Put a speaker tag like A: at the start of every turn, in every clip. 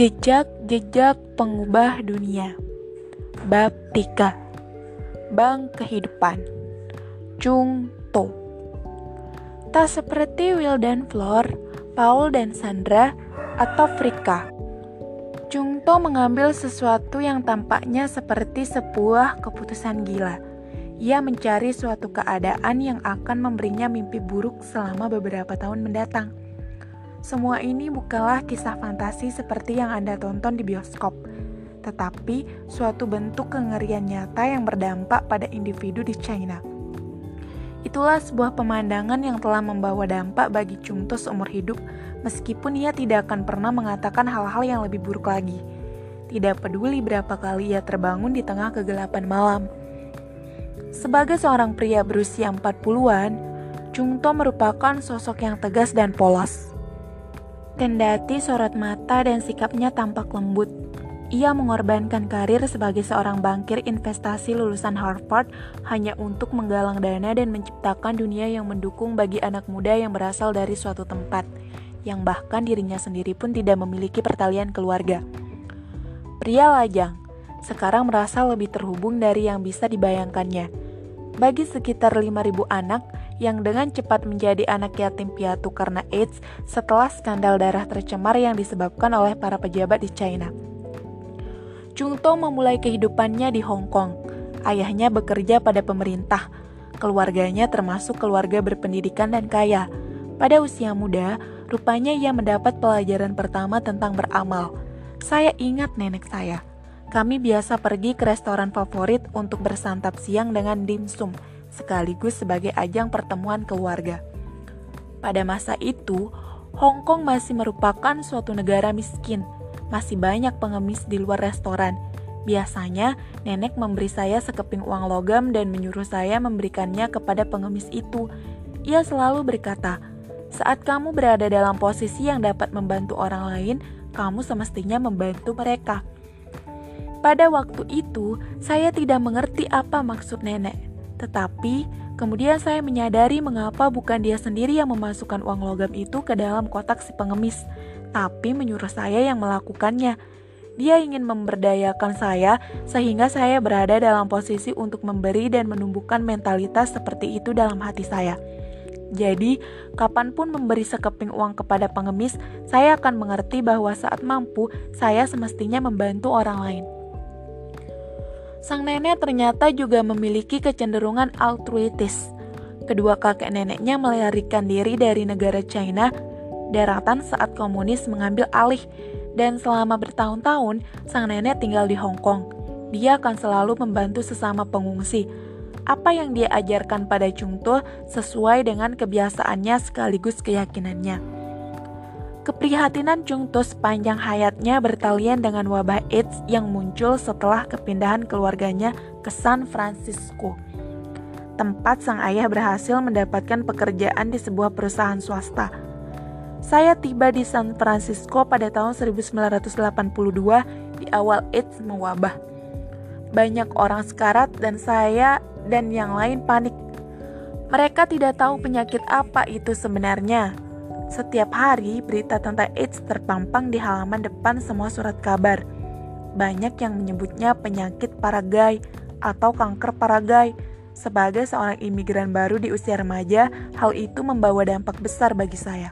A: Jejak-jejak pengubah dunia. Bab 3 Bank Kehidupan. Chung To. Tak seperti Will dan Flor, Paul dan Sandra, atau Frika. Chung To mengambil sesuatu yang tampaknya seperti sebuah keputusan gila. Ia mencari suatu keadaan yang akan memberinya mimpi buruk selama beberapa tahun mendatang. Semua ini bukanlah kisah fantasi seperti yang Anda tonton di bioskop, tetapi suatu bentuk kengerian nyata yang berdampak pada individu di China. Itulah sebuah pemandangan yang telah membawa dampak bagi Chungto seumur hidup, meskipun ia tidak akan pernah mengatakan hal-hal yang lebih buruk lagi. Tidak peduli berapa kali ia terbangun di tengah kegelapan malam sebagai seorang pria berusia 40-an, Jungto merupakan sosok yang tegas dan polos. Kendati sorot mata dan sikapnya tampak lembut, ia mengorbankan karir sebagai seorang bankir investasi lulusan Harvard hanya untuk menggalang dana dan menciptakan dunia yang mendukung bagi anak muda yang berasal dari suatu tempat, yang bahkan dirinya sendiri pun tidak memiliki pertalian keluarga. Pria lajang, sekarang merasa lebih terhubung dari yang bisa dibayangkannya. Bagi sekitar 5.000 anak yang dengan cepat menjadi anak yatim piatu karena AIDS setelah skandal darah tercemar yang disebabkan oleh para pejabat di China. Chung To memulai kehidupannya di Hong Kong. Ayahnya bekerja pada pemerintah. Keluarganya termasuk keluarga berpendidikan dan kaya. Pada usia muda, rupanya ia mendapat pelajaran pertama tentang beramal. Saya ingat nenek saya kami biasa pergi ke restoran favorit untuk bersantap siang dengan dimsum, sekaligus sebagai ajang pertemuan keluarga. Pada masa itu, Hong Kong masih merupakan suatu negara miskin. Masih banyak pengemis di luar restoran. Biasanya, nenek memberi saya sekeping uang logam dan menyuruh saya memberikannya kepada pengemis itu. Ia selalu berkata, "Saat kamu berada dalam posisi yang dapat membantu orang lain, kamu semestinya membantu mereka." Pada waktu itu, saya tidak mengerti apa maksud nenek. Tetapi, kemudian saya menyadari mengapa bukan dia sendiri yang memasukkan uang logam itu ke dalam kotak si pengemis, tapi menyuruh saya yang melakukannya. Dia ingin memberdayakan saya sehingga saya berada dalam posisi untuk memberi dan menumbuhkan mentalitas seperti itu dalam hati saya. Jadi, kapan pun memberi sekeping uang kepada pengemis, saya akan mengerti bahwa saat mampu, saya semestinya membantu orang lain. Sang nenek ternyata juga memiliki kecenderungan altruitis. Kedua kakek neneknya melarikan diri dari negara China daratan saat komunis mengambil alih dan selama bertahun-tahun sang nenek tinggal di Hong Kong. Dia akan selalu membantu sesama pengungsi. Apa yang dia ajarkan pada Chung sesuai dengan kebiasaannya sekaligus keyakinannya. Keprihatinan Chung To sepanjang hayatnya bertalian dengan wabah AIDS yang muncul setelah kepindahan keluarganya ke San Francisco. Tempat sang ayah berhasil mendapatkan pekerjaan di sebuah perusahaan swasta. Saya tiba di San Francisco pada tahun 1982 di awal AIDS mewabah. Banyak orang sekarat dan saya dan yang lain panik. Mereka tidak tahu penyakit apa itu sebenarnya, setiap hari, berita tentang AIDS terpampang di halaman depan semua surat kabar. Banyak yang menyebutnya penyakit paragai atau kanker paragai. Sebagai seorang imigran baru di usia remaja, hal itu membawa dampak besar bagi saya.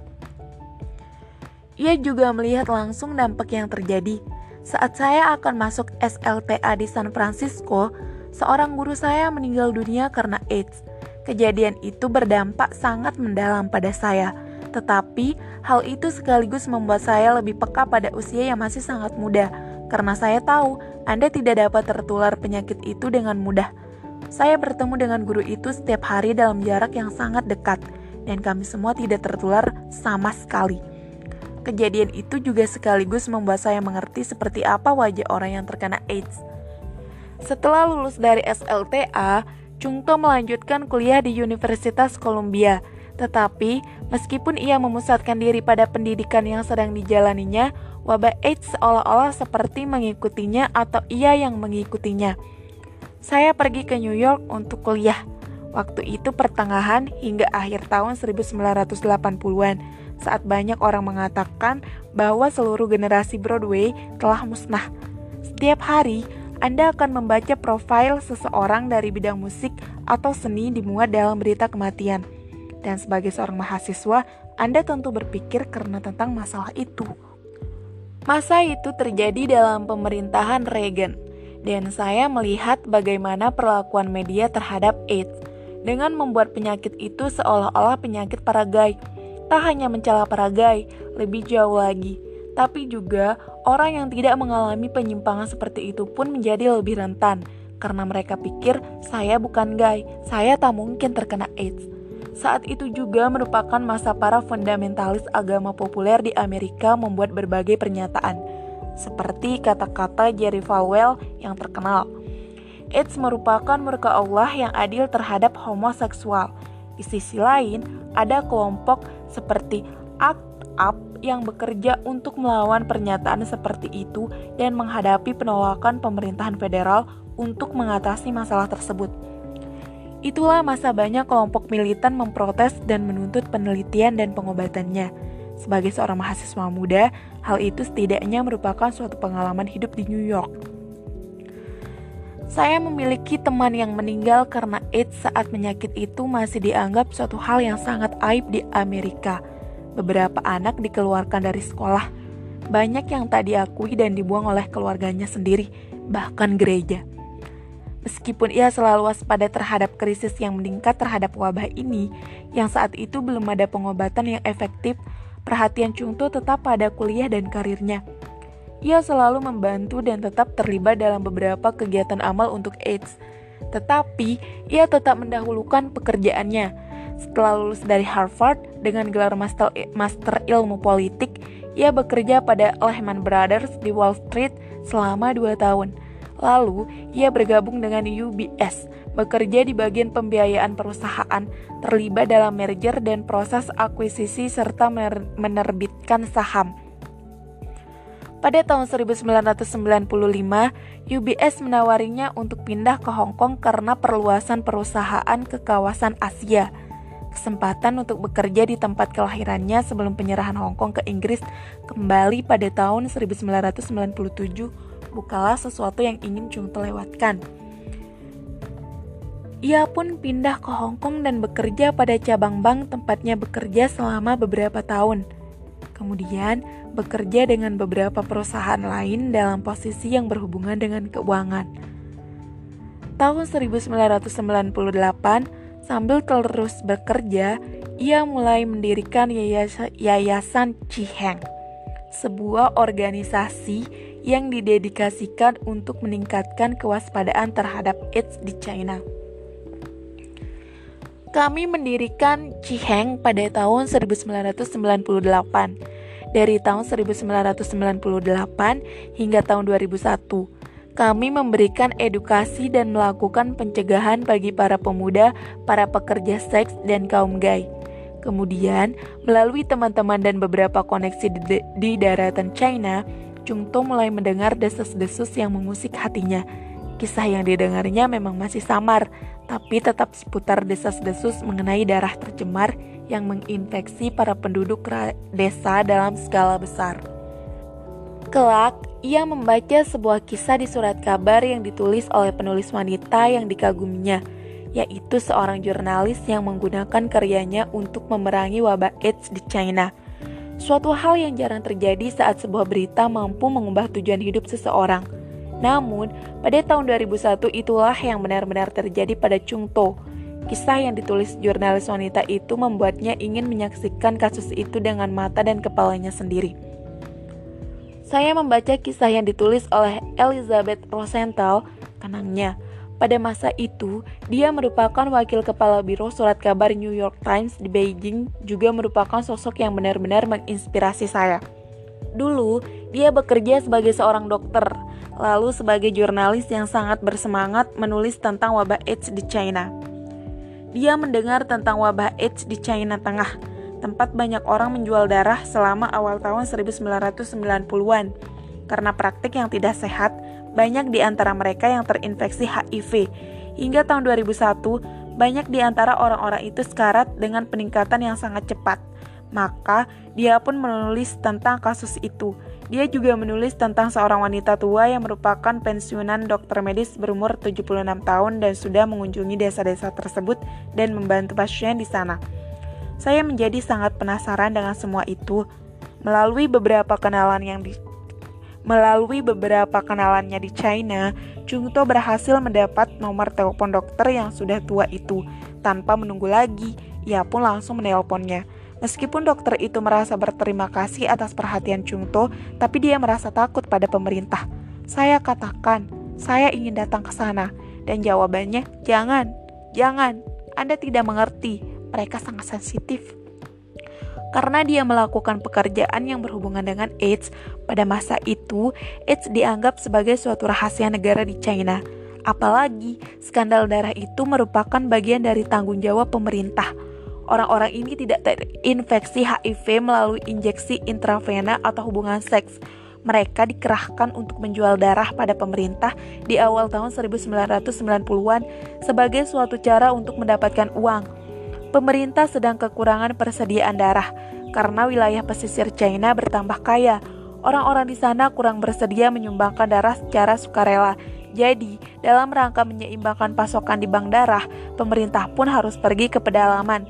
A: Ia juga melihat langsung dampak yang terjadi. Saat saya akan masuk SLTA di San Francisco, seorang guru saya meninggal dunia karena AIDS. Kejadian itu berdampak sangat mendalam pada saya tetapi, hal itu sekaligus membuat saya lebih peka pada usia yang masih sangat muda, karena saya tahu Anda tidak dapat tertular penyakit itu dengan mudah. Saya bertemu dengan guru itu setiap hari dalam jarak yang sangat dekat, dan kami semua tidak tertular sama sekali. Kejadian itu juga sekaligus membuat saya mengerti seperti apa wajah orang yang terkena AIDS. Setelah lulus dari SLTA, Chung To melanjutkan kuliah di Universitas Columbia tetapi, meskipun ia memusatkan diri pada pendidikan yang sedang dijalaninya, wabah AIDS seolah-olah seperti mengikutinya atau ia yang mengikutinya. Saya pergi ke New York untuk kuliah. Waktu itu pertengahan hingga akhir tahun 1980-an. saat banyak orang mengatakan bahwa seluruh generasi Broadway telah musnah. Setiap hari, Anda akan membaca profil seseorang dari bidang musik atau seni dimuat dalam berita kematian. Dan sebagai seorang mahasiswa, Anda tentu berpikir karena tentang masalah itu. Masa itu terjadi dalam pemerintahan Reagan, dan saya melihat bagaimana perlakuan media terhadap AIDS. Dengan membuat penyakit itu seolah-olah penyakit para gay tak hanya mencela para gay, lebih jauh lagi, tapi juga orang yang tidak mengalami penyimpangan seperti itu pun menjadi lebih rentan. Karena mereka pikir saya bukan gay, saya tak mungkin terkena AIDS. Saat itu juga merupakan masa para fundamentalis agama populer di Amerika membuat berbagai pernyataan, seperti kata-kata Jerry Falwell yang terkenal. AIDS merupakan murka Allah yang adil terhadap homoseksual. Di sisi lain, ada kelompok seperti Act Up yang bekerja untuk melawan pernyataan seperti itu dan menghadapi penolakan pemerintahan federal untuk mengatasi masalah tersebut. Itulah masa banyak kelompok militan memprotes dan menuntut penelitian dan pengobatannya. Sebagai seorang mahasiswa muda, hal itu setidaknya merupakan suatu pengalaman hidup di New York. Saya memiliki teman yang meninggal karena AIDS saat penyakit itu masih dianggap suatu hal yang sangat aib di Amerika. Beberapa anak dikeluarkan dari sekolah. Banyak yang tak diakui dan dibuang oleh keluarganya sendiri, bahkan gereja. Meskipun ia selalu waspada terhadap krisis yang meningkat terhadap wabah ini, yang saat itu belum ada pengobatan yang efektif, perhatian Cunto tetap pada kuliah dan karirnya. Ia selalu membantu dan tetap terlibat dalam beberapa kegiatan amal untuk AIDS. Tetapi, ia tetap mendahulukan pekerjaannya. Setelah lulus dari Harvard dengan gelar master, master ilmu politik, ia bekerja pada Lehman Brothers di Wall Street selama dua tahun. Lalu, ia bergabung dengan UBS, bekerja di bagian pembiayaan perusahaan, terlibat dalam merger dan proses akuisisi serta menerbitkan saham. Pada tahun 1995, UBS menawarinya untuk pindah ke Hong Kong karena perluasan perusahaan ke kawasan Asia. Kesempatan untuk bekerja di tempat kelahirannya sebelum penyerahan Hong Kong ke Inggris kembali pada tahun 1997 bukanlah sesuatu yang ingin Chung terlewatkan. Ia pun pindah ke Hong Kong dan bekerja pada cabang bank tempatnya bekerja selama beberapa tahun. Kemudian, bekerja dengan beberapa perusahaan lain dalam posisi yang berhubungan dengan keuangan. Tahun 1998, sambil terus bekerja, ia mulai mendirikan Yayasan Ciheng, sebuah organisasi yang didedikasikan untuk meningkatkan kewaspadaan terhadap AIDS di China. Kami mendirikan Ciheng pada tahun 1998 dari tahun 1998 hingga tahun 2001. Kami memberikan edukasi dan melakukan pencegahan bagi para pemuda, para pekerja seks, dan kaum gay. Kemudian, melalui teman-teman dan beberapa koneksi di, di daratan China, Chungto mulai mendengar desas-desus yang mengusik hatinya. Kisah yang didengarnya memang masih samar, tapi tetap seputar desas-desus mengenai darah tercemar yang menginfeksi para penduduk desa dalam skala besar. Kelak, ia membaca sebuah kisah di surat kabar yang ditulis oleh penulis wanita yang dikaguminya, yaitu seorang jurnalis yang menggunakan karyanya untuk memerangi wabah AIDS di China. Suatu hal yang jarang terjadi saat sebuah berita mampu mengubah tujuan hidup seseorang. Namun, pada tahun 2001 itulah yang benar-benar terjadi pada Chung To, Kisah yang ditulis jurnalis wanita itu membuatnya ingin menyaksikan kasus itu dengan mata dan kepalanya sendiri. Saya membaca kisah yang ditulis oleh Elizabeth Rosenthal, kenangnya. Pada masa itu, dia merupakan wakil kepala biro surat kabar New York Times di Beijing, juga merupakan sosok yang benar-benar menginspirasi saya. Dulu, dia bekerja sebagai seorang dokter, lalu sebagai jurnalis yang sangat bersemangat menulis tentang wabah AIDS di China. Dia mendengar tentang wabah AIDS di China Tengah, tempat banyak orang menjual darah selama awal tahun 1990-an. Karena praktik yang tidak sehat, banyak di antara mereka yang terinfeksi HIV. Hingga tahun 2001, banyak di antara orang-orang itu sekarat dengan peningkatan yang sangat cepat. Maka, dia pun menulis tentang kasus itu. Dia juga menulis tentang seorang wanita tua yang merupakan pensiunan dokter medis berumur 76 tahun dan sudah mengunjungi desa-desa tersebut dan membantu pasien di sana. Saya menjadi sangat penasaran dengan semua itu. Melalui beberapa kenalan yang Melalui beberapa kenalannya di China, Jungto berhasil mendapat nomor telepon dokter yang sudah tua itu. Tanpa menunggu lagi, ia pun langsung menelponnya. Meskipun dokter itu merasa berterima kasih atas perhatian Chungto, tapi dia merasa takut pada pemerintah. Saya katakan, saya ingin datang ke sana. Dan jawabannya, jangan, jangan, Anda tidak mengerti. Mereka sangat sensitif. Karena dia melakukan pekerjaan yang berhubungan dengan AIDS, pada masa itu, AIDS dianggap sebagai suatu rahasia negara di China. Apalagi, skandal darah itu merupakan bagian dari tanggung jawab pemerintah orang-orang ini tidak terinfeksi HIV melalui injeksi intravena atau hubungan seks. Mereka dikerahkan untuk menjual darah pada pemerintah di awal tahun 1990-an sebagai suatu cara untuk mendapatkan uang. Pemerintah sedang kekurangan persediaan darah karena wilayah pesisir China bertambah kaya. Orang-orang di sana kurang bersedia menyumbangkan darah secara sukarela. Jadi, dalam rangka menyeimbangkan pasokan di bank darah, pemerintah pun harus pergi ke pedalaman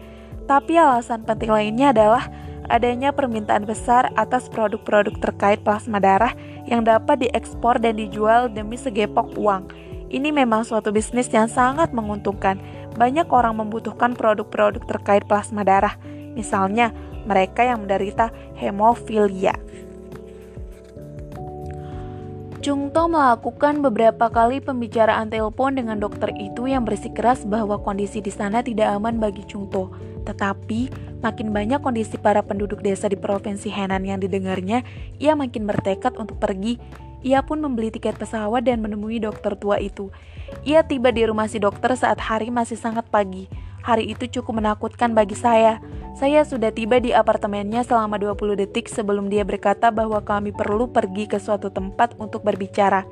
A: tapi alasan penting lainnya adalah adanya permintaan besar atas produk-produk terkait plasma darah yang dapat diekspor dan dijual demi segepok uang. Ini memang suatu bisnis yang sangat menguntungkan. Banyak orang membutuhkan produk-produk terkait plasma darah, misalnya mereka yang menderita hemofilia. Jungto melakukan beberapa kali pembicaraan telepon dengan dokter itu yang bersikeras bahwa kondisi di sana tidak aman bagi Jungto. Tetapi, makin banyak kondisi para penduduk desa di Provinsi Henan yang didengarnya, ia makin bertekad untuk pergi. Ia pun membeli tiket pesawat dan menemui dokter tua itu. Ia tiba di rumah si dokter saat hari masih sangat pagi. Hari itu cukup menakutkan bagi saya. Saya sudah tiba di apartemennya selama 20 detik sebelum dia berkata bahwa kami perlu pergi ke suatu tempat untuk berbicara.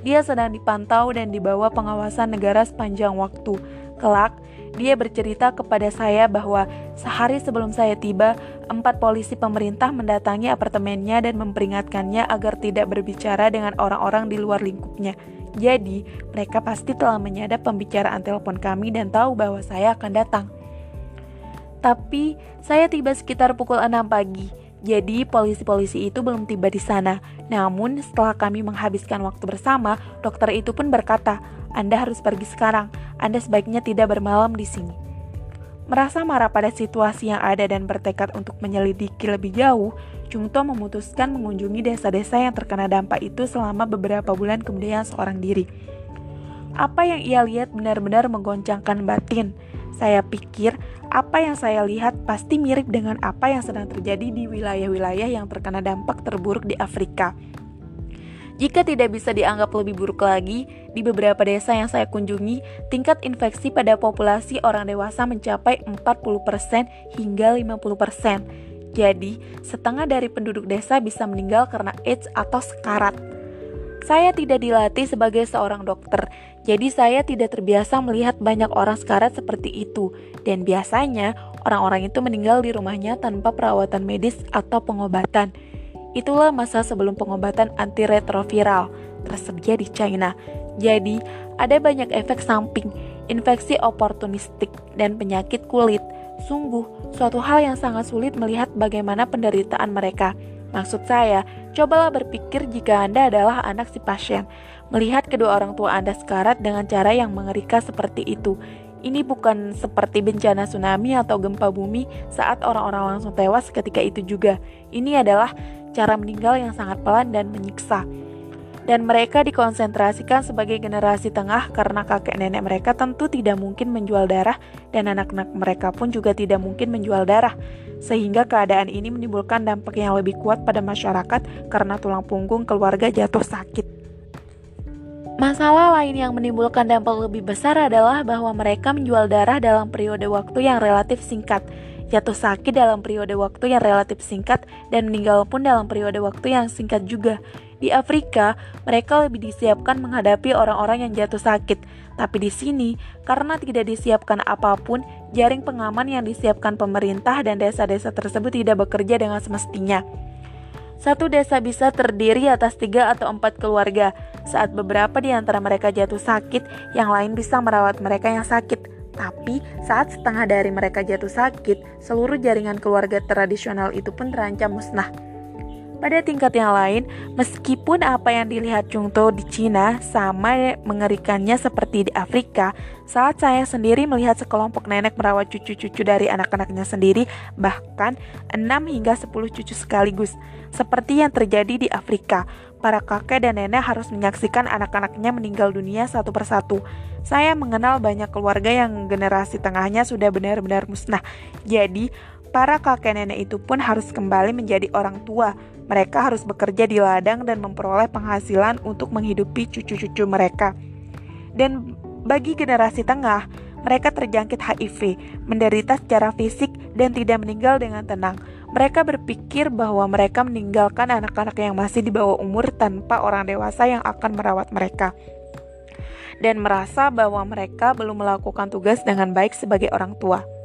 A: Dia sedang dipantau dan dibawa pengawasan negara sepanjang waktu. Kelak, dia bercerita kepada saya bahwa sehari sebelum saya tiba, empat polisi pemerintah mendatangi apartemennya dan memperingatkannya agar tidak berbicara dengan orang-orang di luar lingkupnya. Jadi, mereka pasti telah menyadap pembicaraan telepon kami dan tahu bahwa saya akan datang. Tapi, saya tiba sekitar pukul 6 pagi. Jadi, polisi-polisi itu belum tiba di sana. Namun, setelah kami menghabiskan waktu bersama, dokter itu pun berkata, "Anda harus pergi sekarang. Anda sebaiknya tidak bermalam di sini." Merasa marah pada situasi yang ada dan bertekad untuk menyelidiki lebih jauh, Jungto memutuskan mengunjungi desa-desa yang terkena dampak itu selama beberapa bulan kemudian seorang diri. Apa yang ia lihat benar-benar menggoncangkan batin. Saya pikir apa yang saya lihat pasti mirip dengan apa yang sedang terjadi di wilayah-wilayah yang terkena dampak terburuk di Afrika. Jika tidak bisa dianggap lebih buruk lagi, di beberapa desa yang saya kunjungi, tingkat infeksi pada populasi orang dewasa mencapai 40% hingga 50%. Jadi, setengah dari penduduk desa bisa meninggal karena AIDS atau sekarat. Saya tidak dilatih sebagai seorang dokter, jadi saya tidak terbiasa melihat banyak orang sekarat seperti itu. Dan biasanya, orang-orang itu meninggal di rumahnya tanpa perawatan medis atau pengobatan. Itulah masa sebelum pengobatan antiretroviral tersedia di China. Jadi, ada banyak efek samping, infeksi oportunistik, dan penyakit kulit. Sungguh, suatu hal yang sangat sulit melihat bagaimana penderitaan mereka. Maksud saya, cobalah berpikir jika Anda adalah anak si pasien. Melihat kedua orang tua Anda sekarat dengan cara yang mengerikan seperti itu. Ini bukan seperti bencana tsunami atau gempa bumi saat orang-orang langsung tewas ketika itu juga. Ini adalah cara meninggal yang sangat pelan dan menyiksa. Dan mereka dikonsentrasikan sebagai generasi tengah karena kakek nenek mereka tentu tidak mungkin menjual darah dan anak-anak mereka pun juga tidak mungkin menjual darah sehingga keadaan ini menimbulkan dampak yang lebih kuat pada masyarakat karena tulang punggung keluarga jatuh sakit. Masalah lain yang menimbulkan dampak lebih besar adalah bahwa mereka menjual darah dalam periode waktu yang relatif singkat, jatuh sakit dalam periode waktu yang relatif singkat, dan meninggal pun dalam periode waktu yang singkat juga. Di Afrika, mereka lebih disiapkan menghadapi orang-orang yang jatuh sakit. Tapi di sini, karena tidak disiapkan apa pun, jaring pengaman yang disiapkan pemerintah dan desa-desa tersebut tidak bekerja dengan semestinya. Satu desa bisa terdiri atas tiga atau empat keluarga. Saat beberapa di antara mereka jatuh sakit, yang lain bisa merawat mereka yang sakit. Tapi saat setengah dari mereka jatuh sakit, seluruh jaringan keluarga tradisional itu pun terancam musnah. Pada tingkat yang lain, meskipun apa yang dilihat Chungto di Cina sama mengerikannya seperti di Afrika, saat saya sendiri melihat sekelompok nenek merawat cucu-cucu dari anak-anaknya sendiri, bahkan 6 hingga 10 cucu sekaligus, seperti yang terjadi di Afrika. Para kakek dan nenek harus menyaksikan anak-anaknya meninggal dunia satu persatu. Saya mengenal banyak keluarga yang generasi tengahnya sudah benar-benar musnah. Jadi, para kakek nenek itu pun harus kembali menjadi orang tua mereka harus bekerja di ladang dan memperoleh penghasilan untuk menghidupi cucu-cucu mereka. Dan bagi generasi tengah, mereka terjangkit HIV, menderita secara fisik, dan tidak meninggal dengan tenang. Mereka berpikir bahwa mereka meninggalkan anak-anak yang masih di bawah umur tanpa orang dewasa yang akan merawat mereka, dan merasa bahwa mereka belum melakukan tugas dengan baik sebagai orang tua.